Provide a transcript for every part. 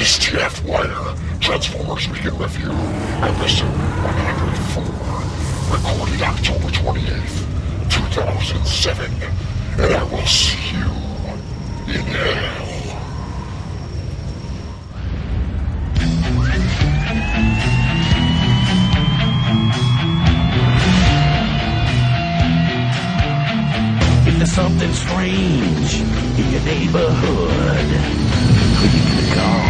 Is TF Wire, Transformers Weekend Review, episode 104, recorded October 28th, 2007, and I will see you in hell. If there's something strange in your neighborhood, who you gonna call?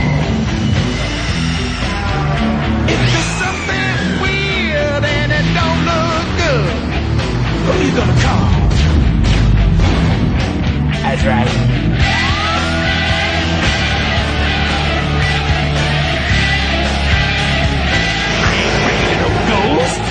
If there's something weird and it don't look good, who you gonna call? That's right. Ghost?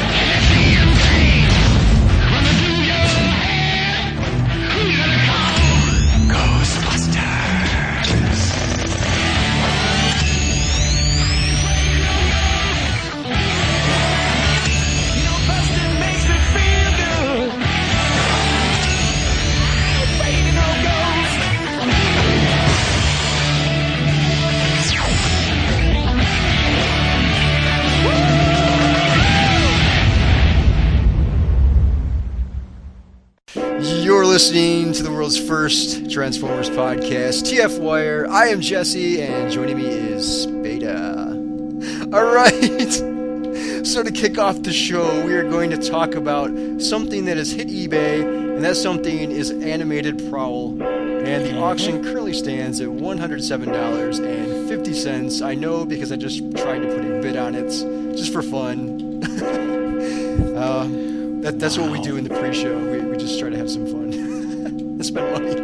Listening to the world's first Transformers podcast, TF Wire. I am Jesse, and joining me is Beta. All right. So to kick off the show, we are going to talk about something that has hit eBay, and that something is animated Prowl. And the auction currently stands at $107.50. I know because I just tried to put a bid on it, just for fun. uh, that, that's what we do in the pre-show. We, we just try to have some fun spend money.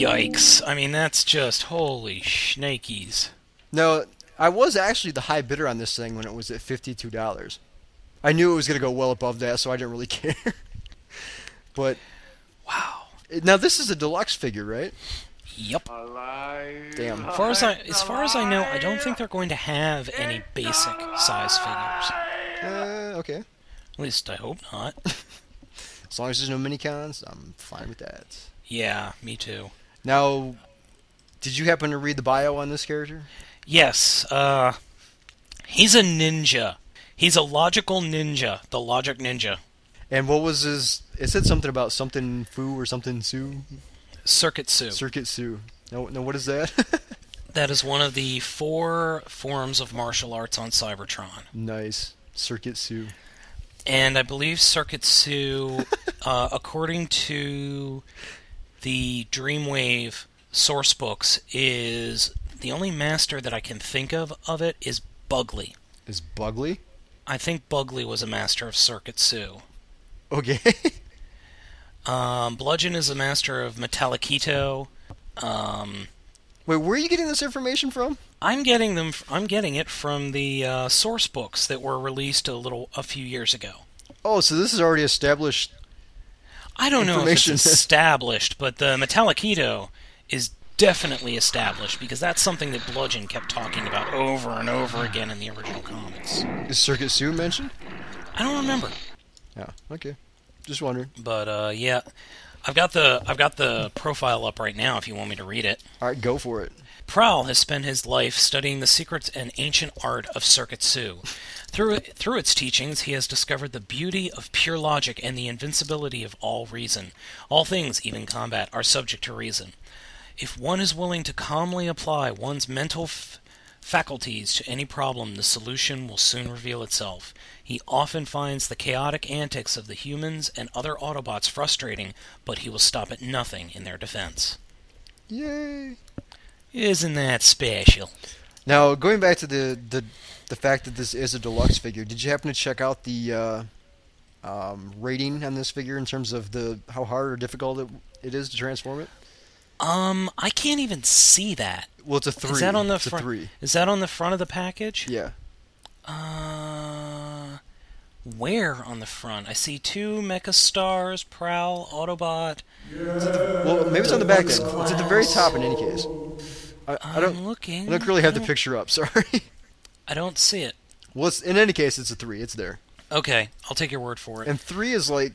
Yikes. I mean, that's just holy shnakies. No, I was actually the high bidder on this thing when it was at fifty-two dollars. I knew it was going to go well above that, so I didn't really care. but Wow. now this is a deluxe figure, right? Yep. Damn. As far as I, as far as I know, I don't think they're going to have any basic size figures. Uh, okay. At least I hope not. As long as there's no mini cons, I'm fine with that. Yeah, me too. Now, did you happen to read the bio on this character? Yes, uh, he's a ninja. He's a logical ninja, the logic ninja. And what was his? It said something about something foo or something Su, Circuit Su. Circuit Su. No, no, what is that? That is one of the four forms of martial arts on Cybertron. nice, Circuit Su. And I believe Circuit Su, uh, according to the Dreamwave source books, is the only master that I can think of of it is Bugley. Is Bugley? I think Bugley was a master of Circuit Su. Okay. Um, Bludgeon is a master of Metallikato. Um, Wait, where are you getting this information from? I'm getting them. I'm getting it from the uh, source books that were released a little a few years ago. Oh, so this is already established. I don't know if it's established, but the Metallikato is definitely established because that's something that Bludgeon kept talking about over and over again in the original comics. Is Circuit Su mentioned? I don't remember, Yeah. Okay. Just wondering. but uh, yeah, I've got the I've got the profile up right now. If you want me to read it. All right, go for it. Prowl has spent his life studying the secrets and ancient art of Circuit Su. Through, through its teachings, he has discovered the beauty of pure logic and the invincibility of all reason. All things, even combat, are subject to reason. If one is willing to calmly apply one's mental f- faculties to any problem, the solution will soon reveal itself. He often finds the chaotic antics of the humans and other Autobots frustrating, but he will stop at nothing in their defense. Yay! Isn't that special? Now, going back to the the the fact that this is a deluxe figure, did you happen to check out the uh, um, rating on this figure in terms of the how hard or difficult it, it is to transform it? Um, I can't even see that. Well, it's a three. Is that on the it's front? three. Is that on the front of the package? Yeah. Uh, where on the front? I see two Mecha Stars, Prowl, Autobot. Well, maybe it's on the back. It's at the very top in any case. I, I I'm don't. looking. I don't really have the picture up. Sorry. I don't see it. well, it's, in any case, it's a three. It's there. Okay, I'll take your word for it. And three is like,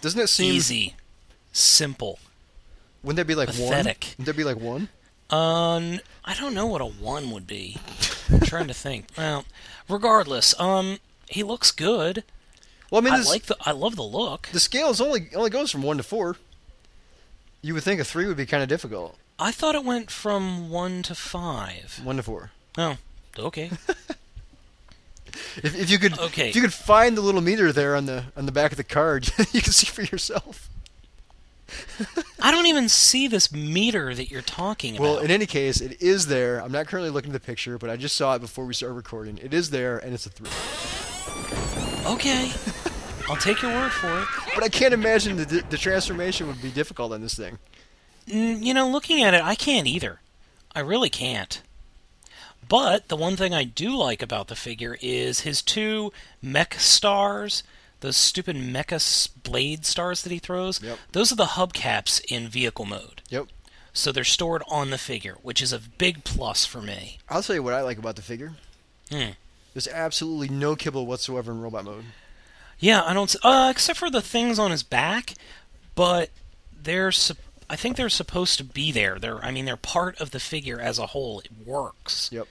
doesn't it seem? Easy, simple. Wouldn't that be like one? Pathetic. Wouldn't that be like one? N- I don't know what a one would be. I'm trying to think. Well, regardless, um, he looks good. Well, I mean, I this, like the. I love the look. the scale is only only goes from one to four. You would think a three would be kind of difficult. I thought it went from one to five. One to four. Oh, okay. If, if you could, Okay. if you could find the little meter there on the on the back of the card, you can see for yourself. I don't even see this meter that you're talking about. Well, in any case, it is there. I'm not currently looking at the picture, but I just saw it before we started recording. It is there, and it's a three. okay, I'll take your word for it. But I can't imagine the the transformation would be difficult on this thing. You know, looking at it, I can't either. I really can't. But the one thing I do like about the figure is his two mech stars, those stupid mecha blade stars that he throws. Yep. Those are the hubcaps in vehicle mode. Yep. So they're stored on the figure, which is a big plus for me. I'll tell you what I like about the figure. Hmm. There's absolutely no kibble whatsoever in robot mode. Yeah, I don't. Uh, except for the things on his back, but they're. I think they're supposed to be there. They're. I mean, they're part of the figure as a whole. It works. Yep.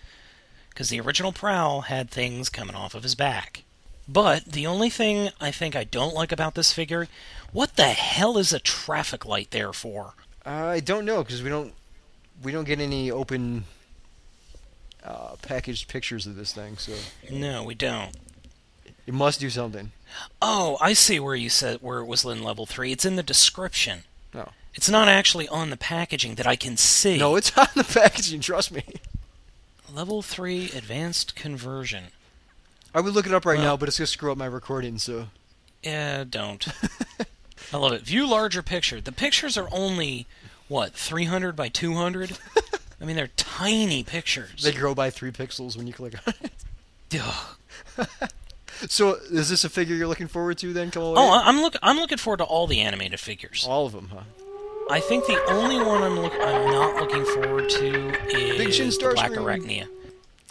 Because the original Prowl had things coming off of his back. But the only thing I think I don't like about this figure, what the hell is a traffic light there for? I don't know because we don't we don't get any open uh, packaged pictures of this thing, so No, we don't. it must do something. Oh, I see where you said where it was in level three. It's in the description. No. It's not actually on the packaging that I can see. No, it's on the packaging. Trust me. Level 3 Advanced Conversion. I would look it up right Well- now, but it's gonna screw up my recording. So Yeah, don't. I love it. View larger picture. The pictures are only, what, 300 by 200? I mean, they're tiny pictures. they grow by three pixels when you click on it. So is this a figure you're looking forward to then? Come Oh, I'm look. I'm looking forward to all the animated figures. all of them, huh? I think the only one I'm look. I'm not looking forward to Big is Shin the Black. Arachnia,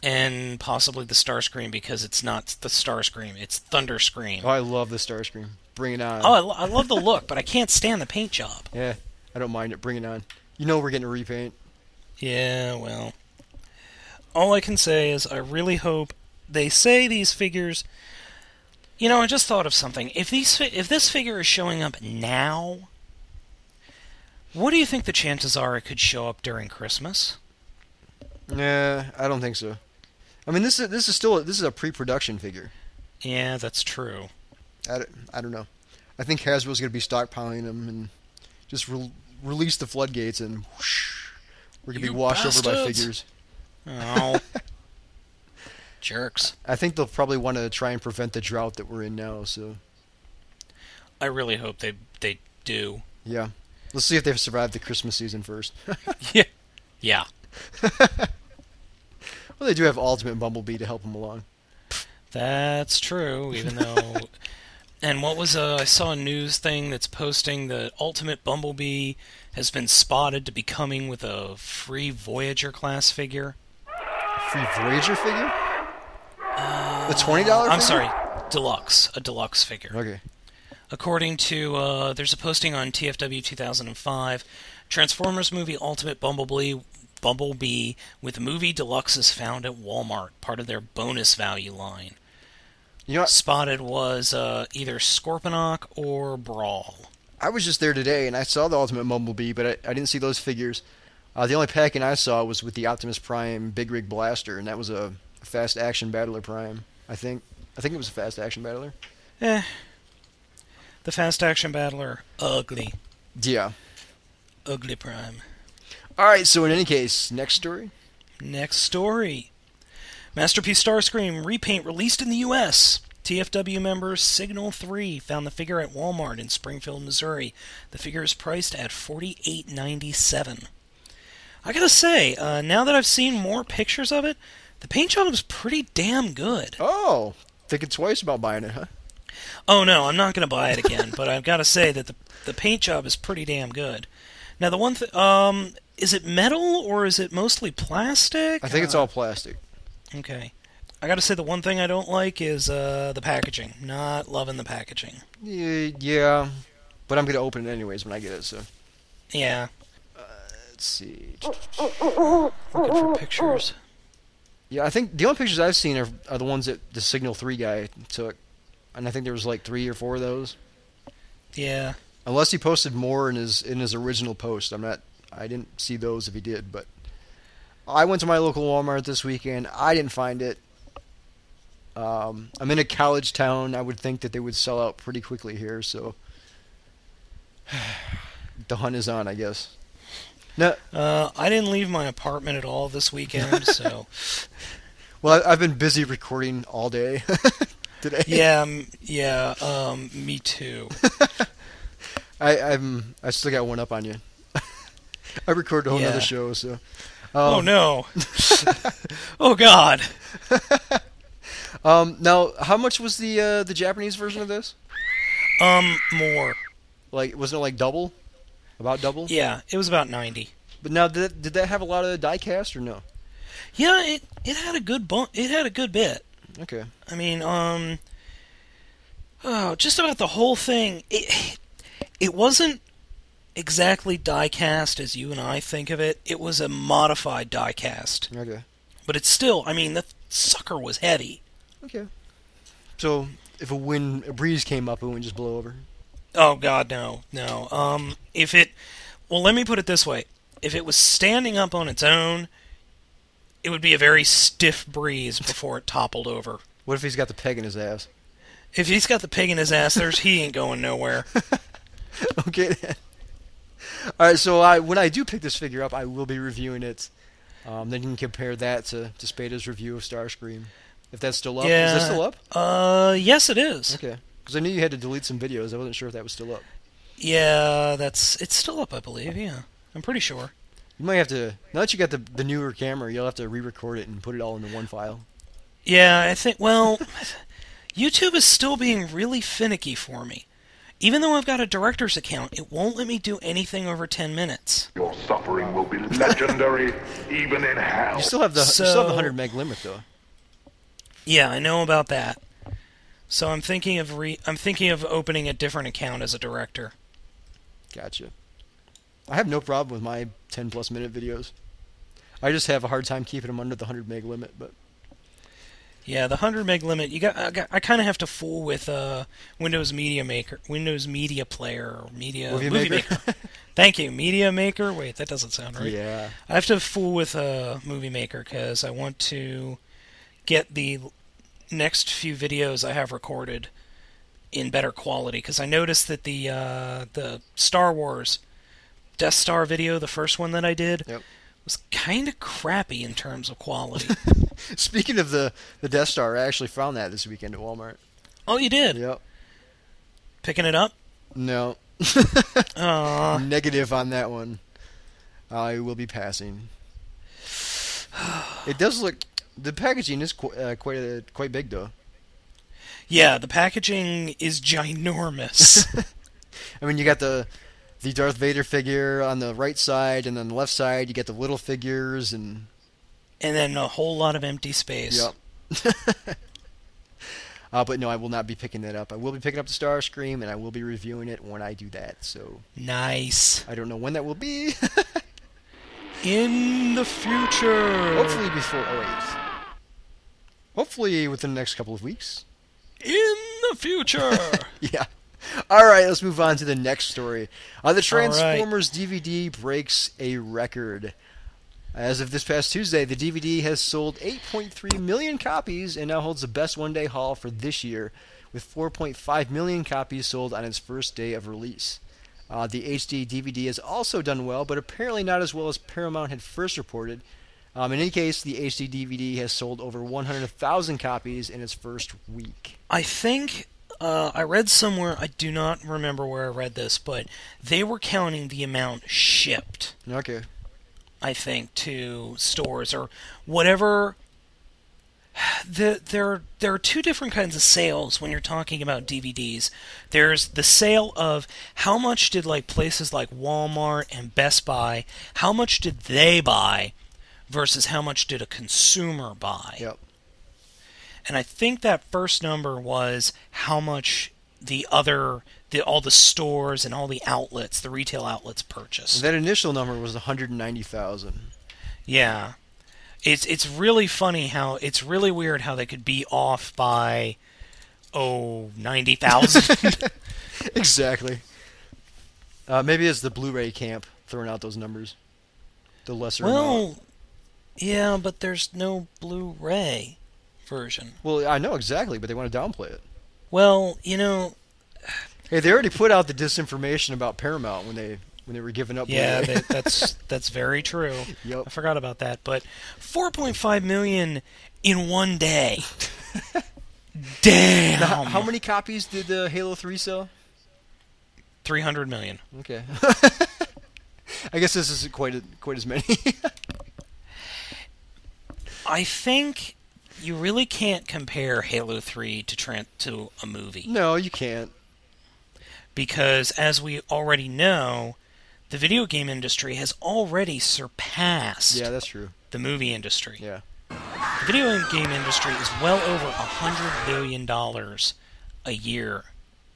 and possibly the Starscream because it's not the Starscream. It's Thunderscream. Oh, I love the Starscream. Bring it on. Oh, I, I love the look, but I can't stand the paint job. yeah, I don't mind it. Bring it on. You know we're getting a repaint. Yeah, well. All I can say is I really hope they say these figures. You know, I just thought of something. If these if this figure is showing up now, what do you think the chances are it could show up during Christmas? Nah, I don't think so. I mean, this is this is still this is a pre-production figure. Yeah, that's true. I don't, I don't know. I think Hasbro's going to be stockpiling them and just re- release the floodgates and whoosh, we're going to be washed over by figures. Oh, jerks! I think they'll probably want to try and prevent the drought that we're in now. So I really hope they they do. yeah, let's see if they've survived the Christmas season first. Yeah, yeah. Well, they do have Ultimate Bumblebee to help them along. That's true, even though. and what was uh, I saw a news thing that's posting that Ultimate Bumblebee has been spotted to be coming with a free Voyager class figure. Free Voyager figure? the twenty dollar? I'm sorry, deluxe, a deluxe figure. Okay. According to uh, there's a posting on TFW 2005, Transformers movie Ultimate Bumblebee Bumblebee with movie deluxe is found at Walmart, part of their bonus value line. You know, what? Spotted was uh, either Scorponok or Brawl. I was just there today and I saw the Ultimate Bumblebee, but I, I didn't see those figures. Uh, the only packing I saw was with the Optimus Prime Big Rig Blaster, and that was a Fast Action Battler Prime. I think. I think it was a Fast Action Battler. Eh. The Fast Action Battler, ugly. Yeah. Ugly Prime. All right. So in any case, next story. Next story. Masterpiece Starscream repaint released in the U.S. TFW member Signal 3 found the figure at Walmart in Springfield, Missouri. The figure is priced at $48.97. I gotta say, uh, now that I've seen more pictures of it, the paint job is pretty damn good. Oh, thinking twice about buying it, huh? Oh no, I'm not to buy it again. but I've got to say that the the paint job is pretty damn good. Now the one thing, um is it metal or is it mostly plastic? I think it's Uh, all plastic. okay. I got to say the one thing I don't like is uh the packaging. Not loving the packaging. Yeah, yeah, but I'm gonna open it anyways when I get it. So Yeah. let's see. Looking for pictures. Yeah, I think the only pictures I've seen are, are the ones that the Signal 3 guy took. And I think there was like three or four of those. Yeah. Unless he posted more in his in his original post. I'm not I didn't see those if he did, but I went to my local Walmart this weekend. I didn't find it. Um, I'm in a college town. I would think that they would sell out pretty quickly here, so the hunt is on, I guess. No, Uh, I didn't leave my apartment at all this weekend, so well, I've been busy recording all day today. yeah, yeah. Um, me too. I, I'm I still got one up on you. I recorded a whole Yeah. other show, so. Um, oh no. oh God. Um, now, how much was the uh, the Japanese version of this? Um, more. Like, wasn't it like double? About double? Yeah, it was about ninety. But now, did that, did that have a lot of diecast or no? Yeah, it it had a good bump. It had a good bit. Okay. I mean, um, oh, just about the whole thing. It it wasn't exactly die-cast as you and I think of it. It was a modified die-cast, Okay. but it's still. I mean, the sucker was heavy. Okay. So, if a wind, a breeze came up, it wouldn't just blow over. Oh God, no, no. Um, if it, well, let me put it this way: if it was standing up on its own, it would be a very stiff breeze before it toppled over. What if he's got the peg in his ass? If he's got the pig in his ass, there's he ain't going nowhere. okay. All right. So, I when I do pick this figure up, I will be reviewing it. Um, then you can compare that to to Spada's review of Starscream, if that's still up. yeah. Is that still up? Uh, yes, it is. Okay. Because I knew you had to delete some videos. I wasn't sure if that was still up. Yeah, that's it's still up, I believe. Yeah, I'm pretty sure. You might have to. Now that you got the the newer camera, you'll have to re-record it and put it all into one file. Yeah, I think. Well, YouTube is still being really finicky for me. Even though I've got a director's account, it won't let me do anything over 10 minutes. Your suffering will be legendary, even in hell. You still have the you still have the 100 meg limit though. Yeah, I know about that. So I'm thinking of re- I'm thinking of opening a different account as a director. Gotcha. I have no problem with my 10 plus minute videos. I just have a hard time keeping them under the 100 meg limit, but Yeah, the 100 meg limit. You got. I, got- I kind of have to fool with uh, Windows Media Maker, Windows Media Player, or Media Movie Movie Maker? Maker. Thank you, Media Maker. Wait, that doesn't sound right. yeah. I have to fool with uh, Movie Maker because I want to get the next few videos I have recorded in better quality. Because I noticed that the uh, the Star Wars Death Star video, the first one that I did, Yep. was kind of crappy in terms of quality. Speaking of the the Death Star, I actually found that this weekend at Walmart. oh, you did Yep. picking it up? No. Negative on that one. I will be passing. It does look. The packaging is qu- uh, quite uh, quite big though. Yeah, the packaging is ginormous. I mean, you got the the Darth Vader figure on the right side, and on the left side, you get the little figures, and and then a whole lot of empty space. yep. uh, but no, I will not be picking that up. I will be picking up the Star Scream, and I will be reviewing it when I do that. So Nice. I don't know when that will be. In the future. Hopefully before. Oh wait. Hopefully within the next couple of weeks. In the future. Yeah. All right, let's move on to the next story. Uh, the All right. Transformers DVD breaks a record. As of this past Tuesday, the DVD has sold 8.3 million copies and now holds the best one day haul for this year, with 4.5 million copies sold on its first day of release. Uh, the HD DVD has also done well, but apparently not as well as Paramount had first reported. Um, in any case, the HD DVD has sold over 100,000 copies in its first week. I think uh, I read somewhere, I do not remember where I read this, but they were counting the amount shipped, Okay. I think, to stores or whatever. The, there, there are two different kinds of sales when you're talking about DVDs. There's the sale of how much did like places like Walmart and Best Buy, how much did they buy, versus how much did a consumer buy. Yep. And I think that first number was how much the other the all the stores and all the outlets, the retail outlets purchase. That initial number was 190,000. Yeah. It's it's really funny how it's really weird how they could be off by oh 90,000. exactly. Uh, maybe it's the Blu-ray camp throwing out those numbers. The lesser amount. well, yeah, but there's no Blu-ray version. Well, I know exactly, but they want to downplay it. Well, you know, Hey, they already put out the disinformation about Paramount when they when they were giving up. yeah, Blu-ray. that's that's very true. Yep. I forgot about that, but 4.5 million in one day. Damn. Now, how many copies did the Halo 3 sell? 300 million. Okay. I guess this isn't quite a, quite as many. I think you really can't compare Halo 3 to to a movie no, you can't. Because as we already know, the video game industry has already surpassed Yeah, that's true. the movie industry. Yeah. The video game industry is well over a hundred billion dollars a year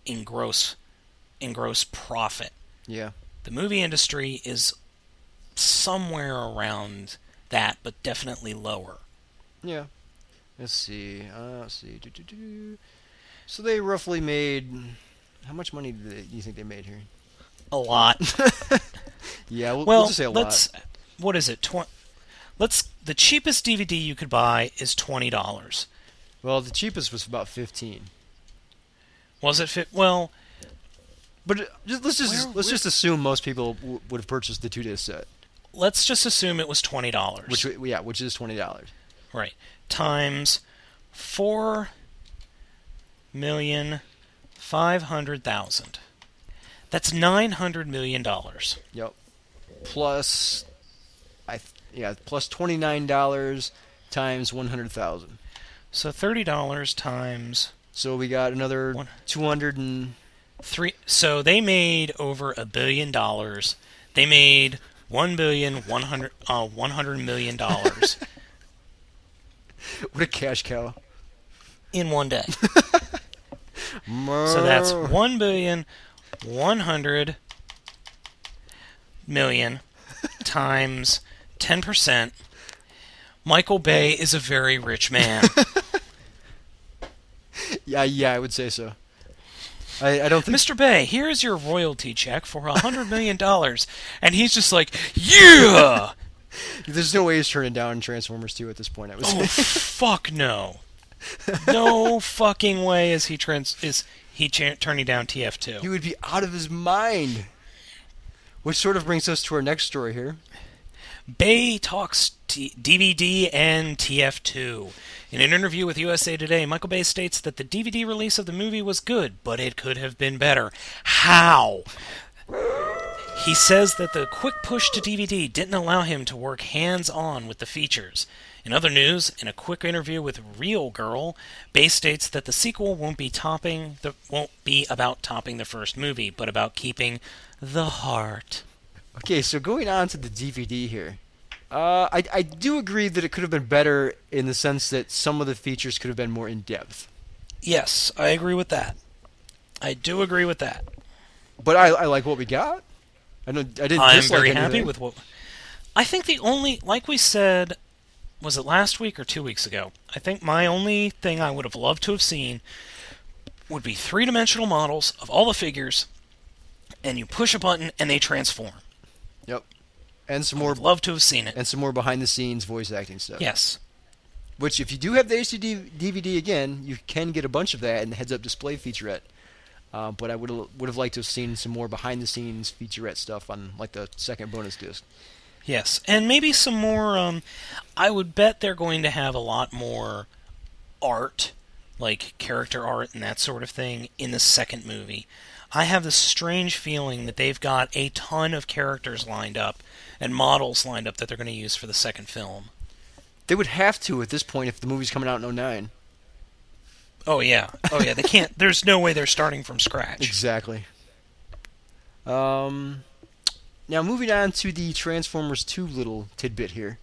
in gross in gross profit. Yeah. The movie industry is somewhere around that, but definitely lower. Yeah. Let's see. Uh, let's see. Do, do, do. So they roughly made. How much money do, they, do you think they made here? A lot. Yeah, we'll, Well, we'll just say a let's. lot. What is it? Tw- let's. The cheapest DVD you could buy is twenty dollars. Well, the cheapest was about fifteen. Was it? Fit? Well, But uh, just, let's just Where- let's where- just assume most people w- would have purchased the two disc set, let's just assume it was twenty dollars. which yeah, which is twenty dollars. Right. Times four million five hundred thousand. That's nine hundred million dollars. Yep. Plus, I th- yeah, plus twenty nine dollars times one hundred thousand. So thirty dollars times So we got another One- two hundred and three. So they made over a billion dollars. They made one billion one hundred uh, one hundred million dollars what a cash cow. in one day. So that's one billion one hundred million times ten percent. Michael Bay is a very rich man. yeah, yeah, I would say so. I, I don't think Mr. Bay, here is your royalty check for a hundred million dollars, and he's just like, yeah. there's no way he's turning down Transformers 2 at this point. I would Oh fuck no. No fucking way is he trans is he cha- turning down TF2. he would be out of his mind. Which sort of brings us to our next story here. Bay talks t- DVD and TF2. In an interview with USA Today, Michael Bay states that the DVD release of the movie was good, but it could have been better. How? He says that the quick push to DVD didn't allow him to work hands on with the features. In other news, in a quick interview with Real Girl, Bay states that the sequel won't be topping the won't be about topping the first movie, but about keeping the heart. Okay, so going on to the DVD here. Uh, I, I do agree that it could have been better in the sense that some of the features could have been more in depth. Yes, I agree with that. I do agree with that. But I, I like what we got. I don't. I didn't. I'm very happy with what. I think the only, like we said, was it last week or two weeks ago? I think my only thing I would have loved to have seen would be three dimensional models of all the figures, and you push a button and they transform. Yep. And some more love to have seen it. and some more behind the scenes voice acting stuff. Yes. Which, if you do have the HD DVD again, you can get a bunch of that in the heads-up display featurette. Uh, but I would would have liked to have seen some more behind the scenes featurette stuff on like the second bonus disc. Yes, and maybe some more. Um, I would bet they're going to have a lot more art, like character art and that sort of thing, in the second movie. I have this strange feeling that they've got a ton of characters lined up and models lined up that they're going to use for the second film. They would have to at this point if the movie's coming out in 09. Oh yeah, oh yeah. They can't. There's no way they're starting from scratch. Exactly. Um, now moving on to the Transformers 2 little tidbit here.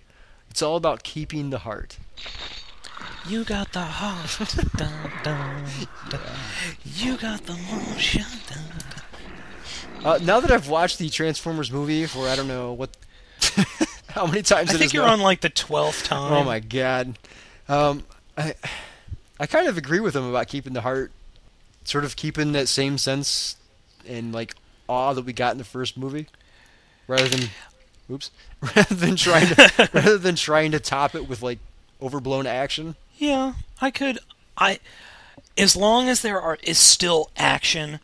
It's all about keeping the heart. You got the heart. dun, dun, dun. You got the motion. Uh, now that I've watched the Transformers movie for I don't know what, how many times I think you're now. on like the twelfth time. Oh my god. Um, I I kind of agree with him about keeping the heart, sort of keeping that same sense and like awe that we got in the first movie, rather than, oops, rather than trying to rather than trying to top it with like overblown action. Yeah, I could. I, as long as there are is still action,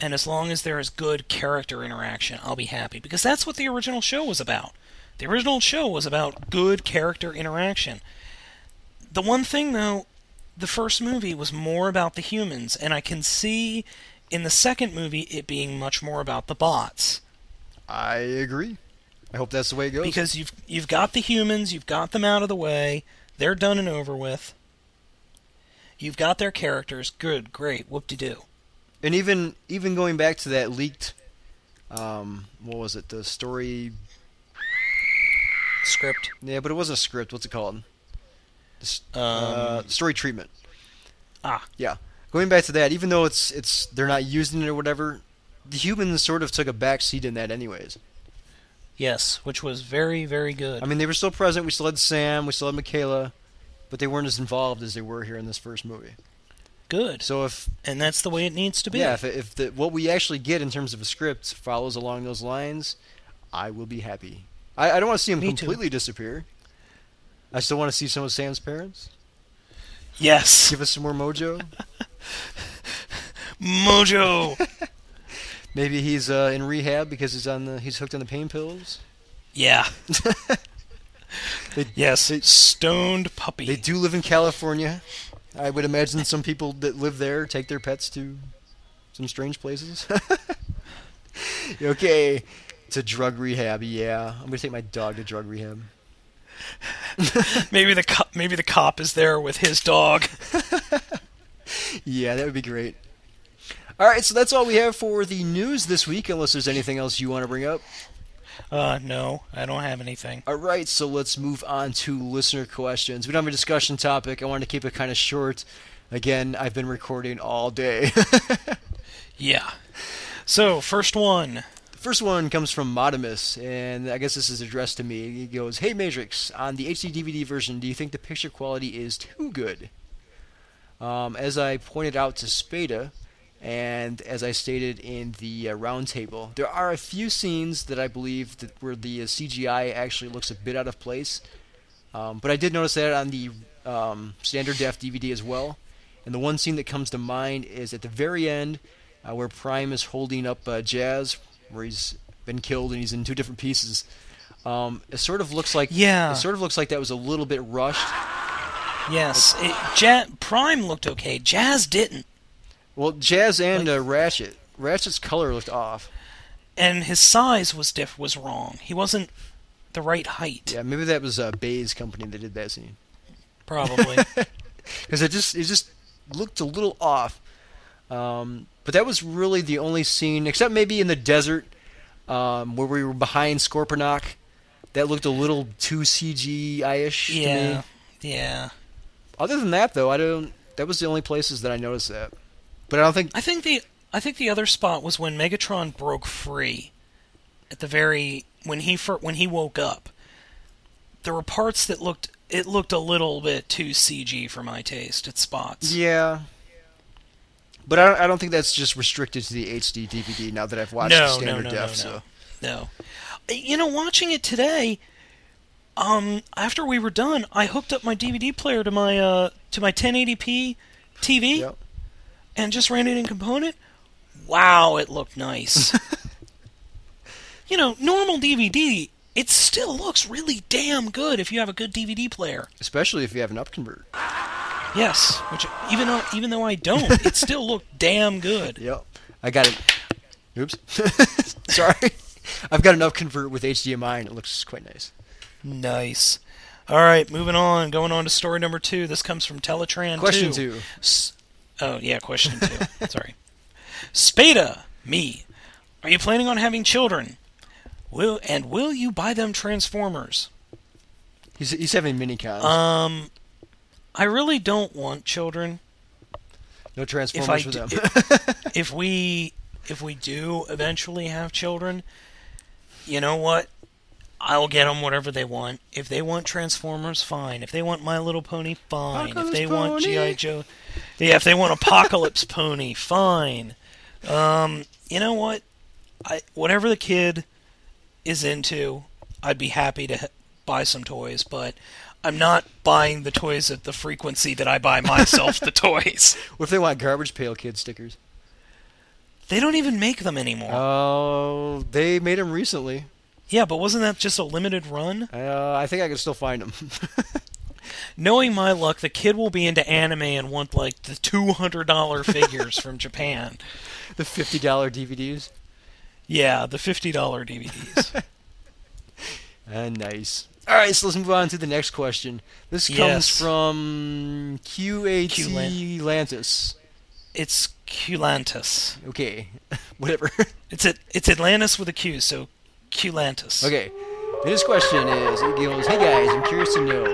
and as long as there is good character interaction, I'll be happy because that's what the original show was about. The original show was about good character interaction. The one thing though, the first movie was more about the humans, and I can see in the second movie it being much more about the bots. I agree. I hope that's the way it goes. Because you've you've got the humans, you've got them out of the way, they're done and over with. You've got their characters, good, great, whoop de doo. and even even going back to that leaked, um, what was it? The story. Script. Yeah, but it wasn't a script. What's it called? Um, uh, story treatment. Ah. Yeah. Going back to that, even though it's it's they're not using it or whatever, the humans sort of took a back seat in that anyways. Yes, which was very, very good. I mean, they were still present. We still had Sam. We still had Mikaela, but they weren't as involved as they were here in this first movie. good. So if And that's the way it needs to be. yeah, if if the, what we actually get in terms of a script follows along those lines, I will be happy. I, I don't want to see him Me too. completely disappear. I still want to see some of Sam's parents. yes. Give us some more mojo. Mojo. Maybe he's uh, in rehab because he's on the he's hooked on the pain pills. yeah. They, Yes. They- Stoned puppy. They do live in California. I would imagine some people that live there take their pets to some strange places. okay, to drug rehab. Yeah, I'm gonna take my dog to drug rehab. maybe the cop maybe the cop is there with his dog. Yeah, that would be great. All right, so that's all we have for the news this week. Unless there's anything else you want to bring up. Uh no, I don't have anything. All right, so let's move on to listener questions. We don't have a discussion topic. I wanted to keep it kind of short. Again, I've been recording all day. Yeah. So, first one. The first one comes from Modimus, and I guess this is addressed to me. He goes, Hey Matrix, on the HD DVD version, do you think the picture quality is too good? Um, as I pointed out to Spada, and as I stated in the uh, roundtable, there are a few scenes that I believe that where the uh, CGI actually looks a bit out of place. Um, but I did notice that on the um, standard def DVD as well. And the one scene that comes to mind is at the very end, uh, where Prime is holding up uh, Jazz, where he's been killed and he's in two different pieces. Um, it sort of looks like Yeah. it sort of looks like that was a little bit rushed. Yes, it, ja- Prime looked okay. Jazz didn't, Well, Jazz and uh, Ratchet, Ratchet's color looked off. and his size was diff was wrong. He wasn't the right height. Yeah, maybe that was uh, Bay's company that did that scene Probably. because it just it just looked a little off. Um, but that was really the only scene, except maybe in the desert um, where we were behind Scorponok. That looked a little too CGI-ish to yeah. me. Yeah. Other than that, though, I don't. That was the only places that I noticed that. But I don't think. I think the I think the other spot was when Megatron broke free. At the very when he fir- when he woke up, there were parts that looked it looked a little bit too CG for my taste at spots. Yeah. But I don't, I don't think that's just restricted to the HD DVD. Now that I've watched No, the no, standard no, def, no, so No. You know, watching it today, um, after we were done, I hooked up my DVD player to my uh to my 1080p TV Yep. And just ran it in component. Wow, it looked nice. you know, normal DVD, it still looks really damn good if you have a good DVD player. especially if you have an upconvert. Yes, which even though even though I don't, it still looked damn good. Yep. I got it. Oops. Sorry. I've got an upconvert with HDMI and it looks quite nice. Nice. All right, moving on. Going on to story number two. This comes from Teletran. Question 2. two. S- oh yeah, question two. Sorry. Spada, me. Are you planning on having children? Will and will you buy them Transformers? He's, he's having mini cons. Um, I really don't want children. No Transformers for them. if, if we if we do eventually have children, you know what? I'll get them whatever they want. If they want Transformers, fine. If they want My Little Pony, fine. Apocalypse if they want GI Joe, yeah. If they want Apocalypse Pony, fine. Um, you know what? I whatever the kid is into, I'd be happy to h- buy some toys, but I'm not buying the toys at the frequency that I buy myself the toys. what if they want Garbage Pail Kid stickers? They don't even make them anymore. Oh, they made them recently. Yeah, but wasn't that just a limited run? Uh, I think I can still find them. Knowing my luck, the kid will be into anime and want like the two hundred dollar figures from Japan. the fifty dollar DVDs. Yeah, the fifty dollar DVDs. Uh, nice. All right, so let's move on to the next question. This comes Yes. from QAT Qlan- Lantis. it's Culantis. Okay, whatever. It's a, it's Atlantis with a Q, so Culantis. okay, his question is: It goes, "Hey guys, I'm curious to know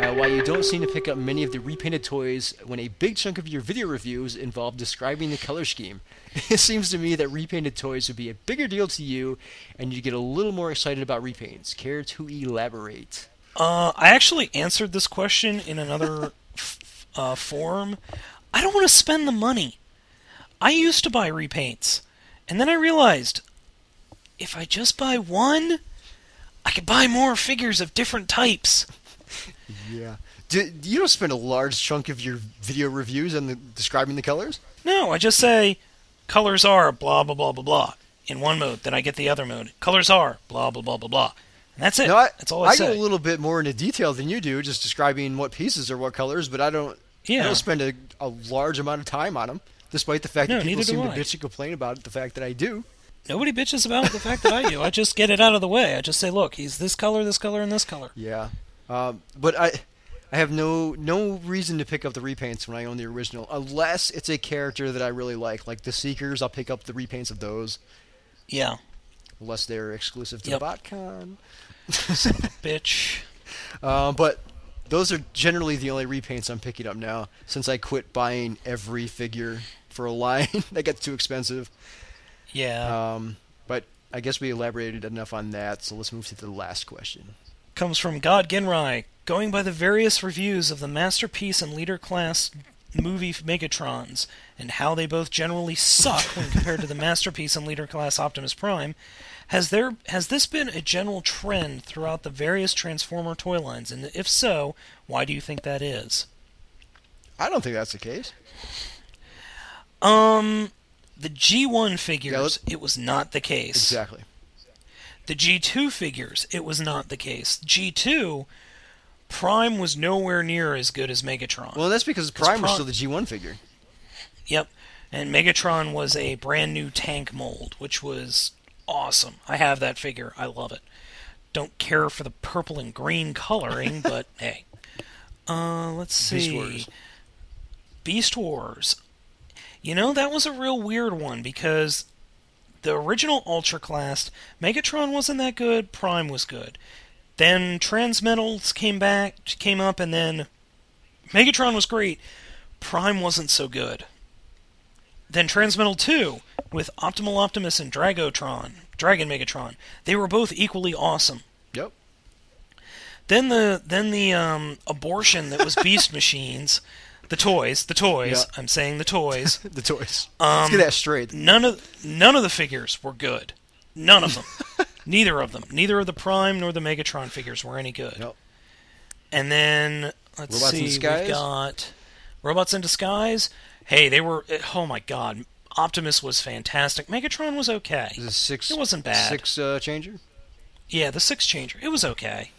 uh, why you don't seem to pick up many of the repainted toys when a big chunk of your video reviews involve describing the color scheme. It seems to me that repainted toys would be a bigger deal to you, and you get a little more excited about repaints. Care to elaborate?" Uh, I actually answered this question in another f- uh, forum. I don't want to spend the money. I used to buy repaints, and then I realized if I just buy one, I could buy more figures of different types. Yeah. Do, you don't spend a large chunk of your video reviews on the, describing the colors? No, I just say colors are blah blah blah blah blah in one mode, then I get the other mode. Colors are blah blah blah blah blah. And that's it. No, I, that's all I, I say. go a little bit more into detail than you do, just describing what pieces are what colors, but I don't. Yeah. I don't spend a, a large amount of time on them, despite the fact No, that people seem to bitch and complain about it, the fact that I do. Nobody bitches about the fact that I do. I just get it out of the way. I just say, look, he's this color, this color, and this color. Yeah. Um, but I, I have no no reason to pick up the repaints when I own the original, unless it's a character that I really like, like the Seekers. I'll pick up the repaints of those, Yeah. unless they're exclusive to Yep. BotCon. Bitch. Um, but those are generally the only repaints I'm picking up now since I quit buying every figure for a line. that gets too expensive. Yeah. Um, but I guess we elaborated enough on that, so let's move to the last question. Comes from God Ginrai. Going by the various reviews of the Masterpiece and Leader Class movie Megatrons, and how they both generally suck when compared to the Masterpiece and Leader Class Optimus Prime, has there has this been a general trend throughout the various Transformer toy lines? And if so, why do you think that is? I don't think that's the case. Um, the G1 figures, let's- it was not the case. Exactly. The G2 figures, it was not the case. G2, Prime was nowhere near as good as Megatron. Well, that's because Prime was still the G1 figure. Yep. And Megatron was a brand new tank mold, which was awesome. I have that figure. I love it. Don't care for the purple and green coloring, but hey. Uh, let's Beast see. Wars. Beast Wars. You know, that was a real weird one because the original Ultra Class, Megatron wasn't that good, Prime was good. Then Transmetals came back, came up, and then Megatron was great. Prime wasn't so good. Then Transmetal 2 with Optimal Optimus and Dragotron, Dragon Megatron. They were both equally awesome. Yep. Then the then the um, abortion that was Beast Machines, the toys, the toys. Yeah. I'm saying the toys. The toys. Um, let's get that straight. None of none of the figures were good. None of them. Neither of them. Neither of the Prime nor the Megatron figures were any good. Yep. And then let's Robots in see, Disguise? we've got Robots in Disguise. Hey, they were. Oh my God, Optimus was fantastic. Megatron was okay. It six? It wasn't bad. Six uh, changer. Yeah, the six changer. It was okay.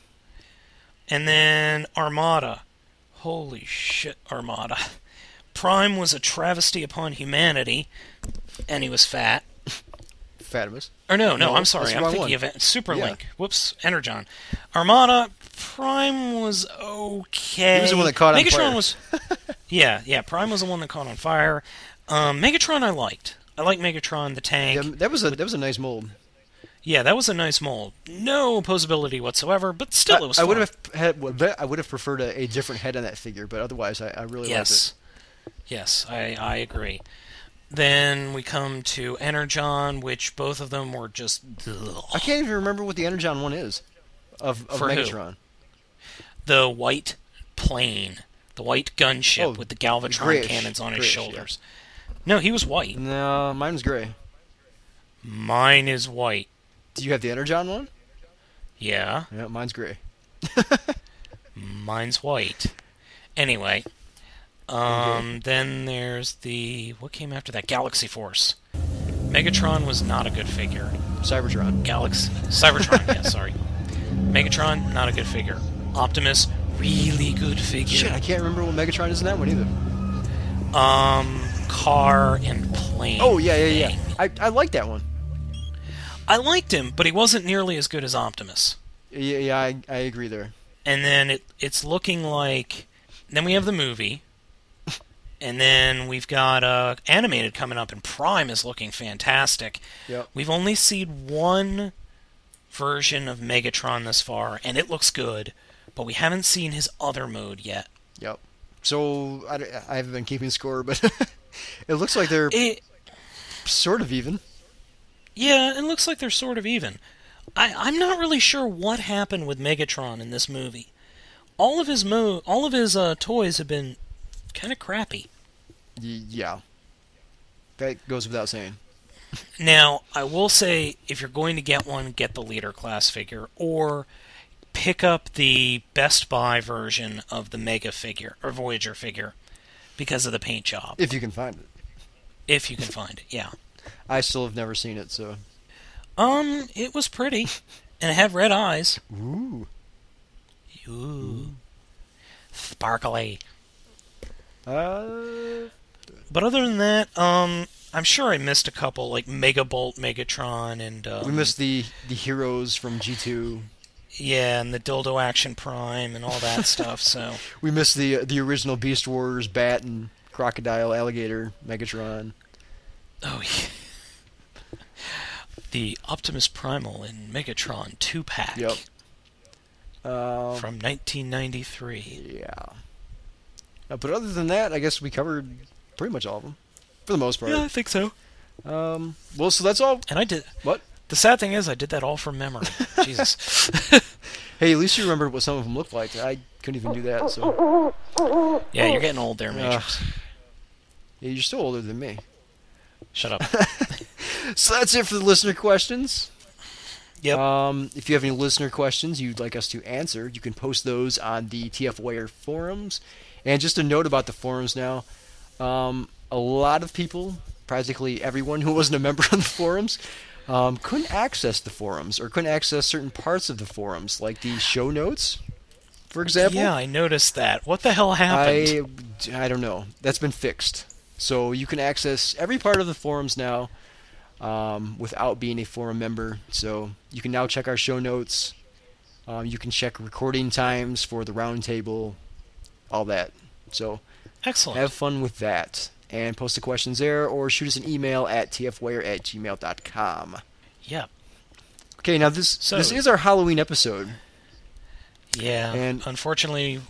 And then Armada. Holy shit, Armada. Prime was a travesty upon humanity, and he was fat. Fatimus. Or no, no, No, I'm sorry. I'm thinking one. of it. Super Yeah. Whoops, Energon. Armada Prime was okay. He was the one that caught on Megatron fire. was Yeah, yeah, Prime was the one that caught on fire. Um, Megatron I liked. I like Megatron the tank. Yeah, that was a that was a nice mold. Yeah, that was a nice mold. No posability whatsoever, but still, it was. I, I would have had. I would have preferred a, a different head on that figure, but otherwise, I, I really Yes. Yes, I, I agree. Then we come to Energon, which both of them were just. ugh. I can't even remember what the Energon one is of, of For who? Megatron. The white plane, the white gunship Oh, with the Galvatron grayish, cannons on his shoulders. No, he was white. No, mine was gray. Mine is white. Do you have the Energon one? Yeah, Yeah, mine's gray. mine's white. Anyway, um, then there's the what came after that? Galaxy Force. Megatron was not a good figure. Cybertron. Galaxy Cybertron, yeah, sorry. Megatron, not a good figure. Optimus, really good figure. Shit, I can't remember what Megatron is in that one either. Um, car and plane. Oh yeah, yeah, yeah. I I like that one. I liked him, but he wasn't nearly as good as Optimus. Yeah, yeah, I, I agree there. And then it it's looking like. Then we have the movie. And then we've got uh, animated coming up, and Prime is looking fantastic. Yep. We've only seen one version of Megatron this far, and it looks good, but we haven't seen his other mode yet. Yep. So I, I haven't been keeping score, but it looks like they're It, sort of even. Yeah, it looks like they're sort of even. I, I'm not really sure what happened with Megatron in this movie. All of his mo, all of his uh, toys have been kind of crappy. Y- yeah. That goes without saying. Now, I will say, if you're going to get one, get the leader class figure, or pick up the Best Buy version of the Mega figure or Voyager figure because of the paint job, If you can find it. if you can find it. Yeah. I still have never seen it, so. Um, it was pretty, and it had red eyes. Ooh. Ooh, sparkly. Uh, But other than that, um, I'm sure I missed a couple like Megabolt, Megatron, and um, we missed the the heroes from G2. yeah, and the Dildo Action Prime and all that stuff. So We missed the the original Beast Wars, Bat and Crocodile, Alligator, Megatron. Oh yeah, the Optimus Primal and Megatron two pack Yep. Um, from 1993. yeah. Uh, but other than that, I guess we covered pretty much all of them, for the most part. Yeah, I think so. Um, well, so that's all. And I did. What? The sad thing is, I did that all from memory. Jesus. Hey, at least you remembered what some of them looked like. I couldn't even do that. So Yeah, you're getting old there, Matrix. yeah, you're still older than me. Shut up. So that's it for the listener questions. Yep. Um, if you have any listener questions you'd like us to answer, you can post those on the TF Wire forums. And just a note about the forums now, um, a lot of people, practically everyone who wasn't a member of the forums, um, couldn't access the forums or couldn't access certain parts of the forums, like the show notes, for example. yeah, I noticed that. What the hell happened? I I don't know. That's been fixed. So you can access every part of the forums now um, without being a forum member. So you can now check our show notes. Um, you can check recording times for the roundtable, all that. So Excellent. have fun with that. And post the questions there or shoot us an email at tfwire at gmail.com. Yep. Okay, now this So- this is our Halloween episode. Yeah. And- unfortunately,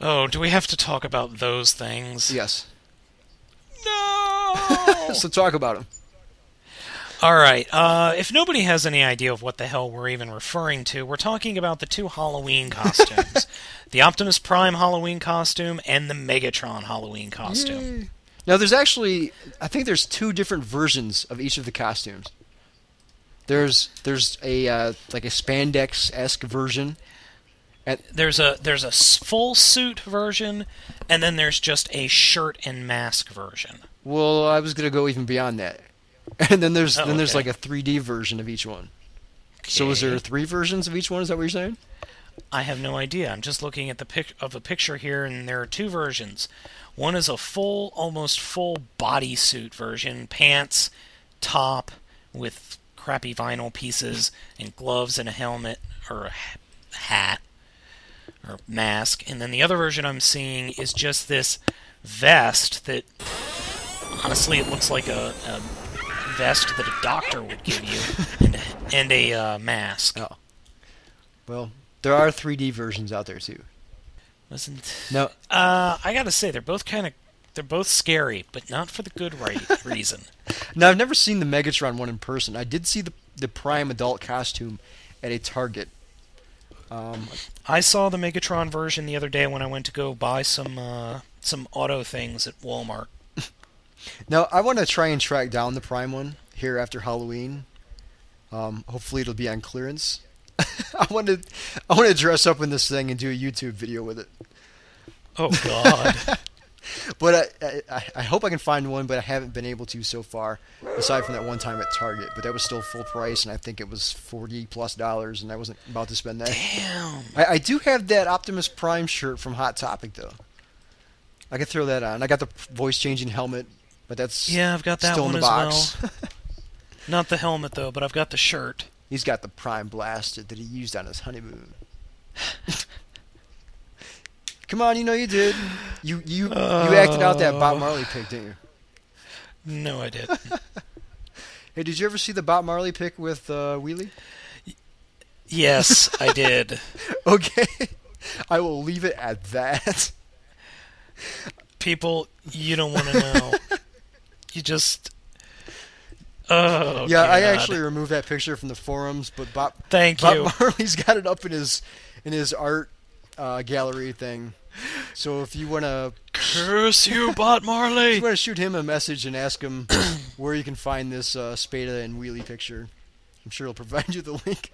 oh, do we have to talk about those things? Yes. No. So talk about them. All right. Uh, if nobody has any idea of what the hell we're even referring to, we're talking about the two Halloween costumes: the Optimus Prime Halloween costume and the Megatron Halloween costume. Now, there's actually, I think there's two different versions of each of the costumes. There's there's a uh, like a spandex esque version. And There's a there's a full suit version, and then there's just a shirt and mask version. Well, I was gonna go even beyond that, and then there's Oh, then there's like a 3D version of each one. So is there three versions of each one? Is that what you're saying? I have no idea. I'm just looking at the pic of a picture here, and there are two versions. One is a full, almost full bodysuit version, pants, top with crappy vinyl pieces, and gloves and a helmet or a hat or mask. And then the other version I'm seeing is just this vest that, honestly, it looks like a, a vest that a doctor would give you, and, and a uh, mask. Oh. Well, there are 3D versions out there too. Wasn't? No, Uh, I gotta say they're both kind of they're both scary, but not for the good right reason. now I've never seen the Megatron one in person. I did see the the Prime adult costume at a Target. Um, I saw the Megatron version the other day when I went to go buy some uh, some auto things at Walmart. Now I want to try and track down the Prime one here after Halloween. Um, hopefully it'll be on clearance. I want to I want to dress up in this thing and do a YouTube video with it. Oh God! But I, I, I hope I can find one, but I haven't been able to so far, aside from that one time at Target. But that was still full price, and I think it was forty plus dollars, and I wasn't about to spend that. Damn. I, I do have that Optimus Prime shirt from Hot Topic though. I could throw that on. I got the voice changing helmet, but that's Yeah, I've got that still one in the as box. Not the helmet though, but I've got the shirt. He's got the Prime Blaster that he used on his honeymoon. Come on, you know you did. You you you acted out that Bob Marley pick, didn't you? No, I didn't. Hey, did you ever see the Bob Marley pick with uh, Wheelie? yes, I did. Okay, I will leave it at that. People, you don't want to know. You just. Oh. yeah, I actually removed that picture from the forums, but Bob Thank Bob you. Marley's got it up in his in his art uh, gallery thing. So if you want to Curse you, Bot if Marley. you want to shoot him a message and ask him where you can find this uh, Spada and Wheelie picture, I'm sure he'll provide you the link.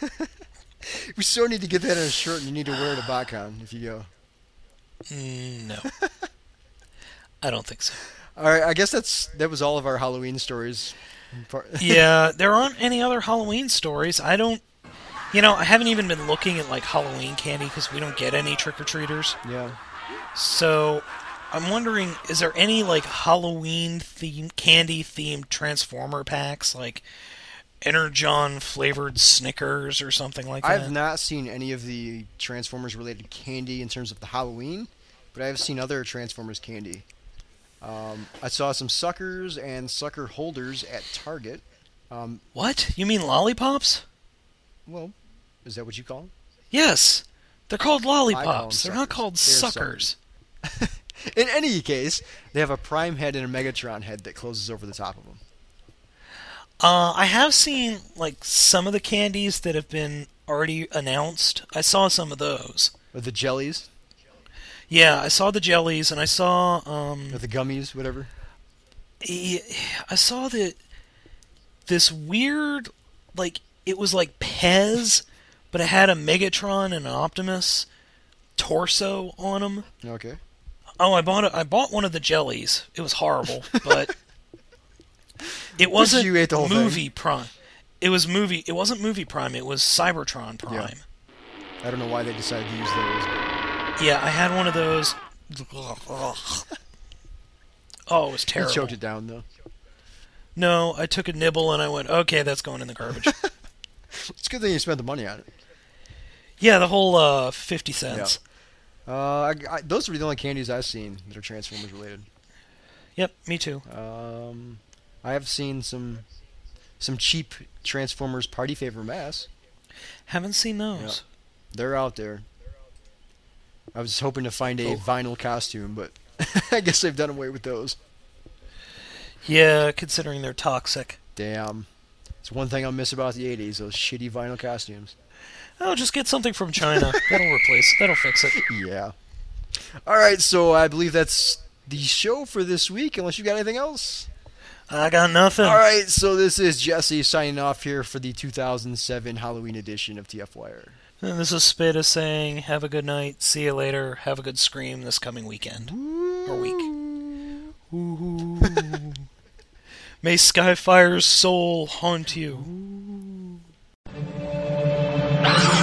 we so need to get that on a shirt, and you need to wear it at BotCon if you go. Mm, no. I don't think so. All right, I guess that's that was all of our Halloween stories. Yeah, there aren't any other Halloween stories. I don't. You know, I haven't even been looking at like Halloween candy because we don't get any trick or treaters. yeah. So, I'm wondering, is there any like Halloween theme candy themed Transformer packs, like Energon flavored Snickers or something like that? I've not seen any of the Transformers related candy in terms of the Halloween, but I have seen other Transformers candy. Um, I saw some suckers and sucker holders at Target. Um, What? You mean lollipops? well, is that what you call them? Yes. They're called lollipops. They're not called They're suckers. In any case, they have a Prime head and a Megatron head that closes over the top of them. Uh, I have seen like some of the candies that have been already announced. I saw some of those. Or the jellies, Yeah, I saw the jellies, and I saw um, the gummies, whatever. I saw that this weird, like it was like Pez, but it had a Megatron and an Optimus torso on them. Okay. Oh, I bought a, I bought one of the jellies. It was horrible, but it wasn't you ate the whole thing. movie prime. It was movie. It wasn't movie prime. It was Cybertron prime. Yeah. I don't know why they decided to use those. But Yeah, I had one of those. Oh, it was terrible. terrible. choked it down though. No, I took a nibble and I went, okay, that's going in the garbage. It's good that you spent the money on it. yeah, the whole uh, fifty cents. Uh, I, I, those are the only candies I've seen that are Transformers related. Yep, me too. Um, I have seen some some cheap Transformers party favor masks. Haven't seen those. They're out there. I was hoping to find a Oh. vinyl costume, but I guess they've done away with those. Yeah, considering they're toxic. Damn. It's one thing I'll miss about the 80s, those shitty vinyl costumes. Oh, just get something from China. That'll replace. That'll fix it. Yeah. All right, so I believe that's the show for this week, unless you got anything else. I got nothing. All right, so this is Jesse signing off here for the 2007 Halloween edition of TF Wire. And this is Spada saying, have a good night, see you later, have a good scream this coming weekend. Or week. May Skyfire's soul haunt you.